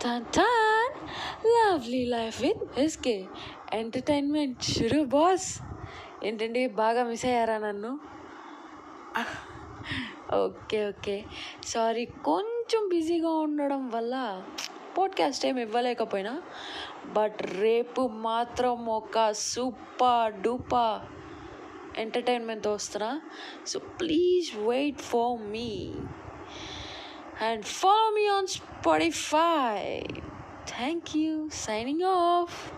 Tan tan, lovely life with SK entertainment షురు boss ఏంటండి? బాగా miss అయ్యారా నన్ను? Okay okay. సారీ కొంచెం బిజీగా ఉండడం వల్ల పాడ్కాస్ట్ ఏం ఇవ్వలేకపోయినా బట్ రేపు మాత్రం ఒక సూపర్ డూపా ఎంటర్టైన్మెంట్ వస్తున్నా. So please wait for me and follow me on Spotify. Thank you. Signing off.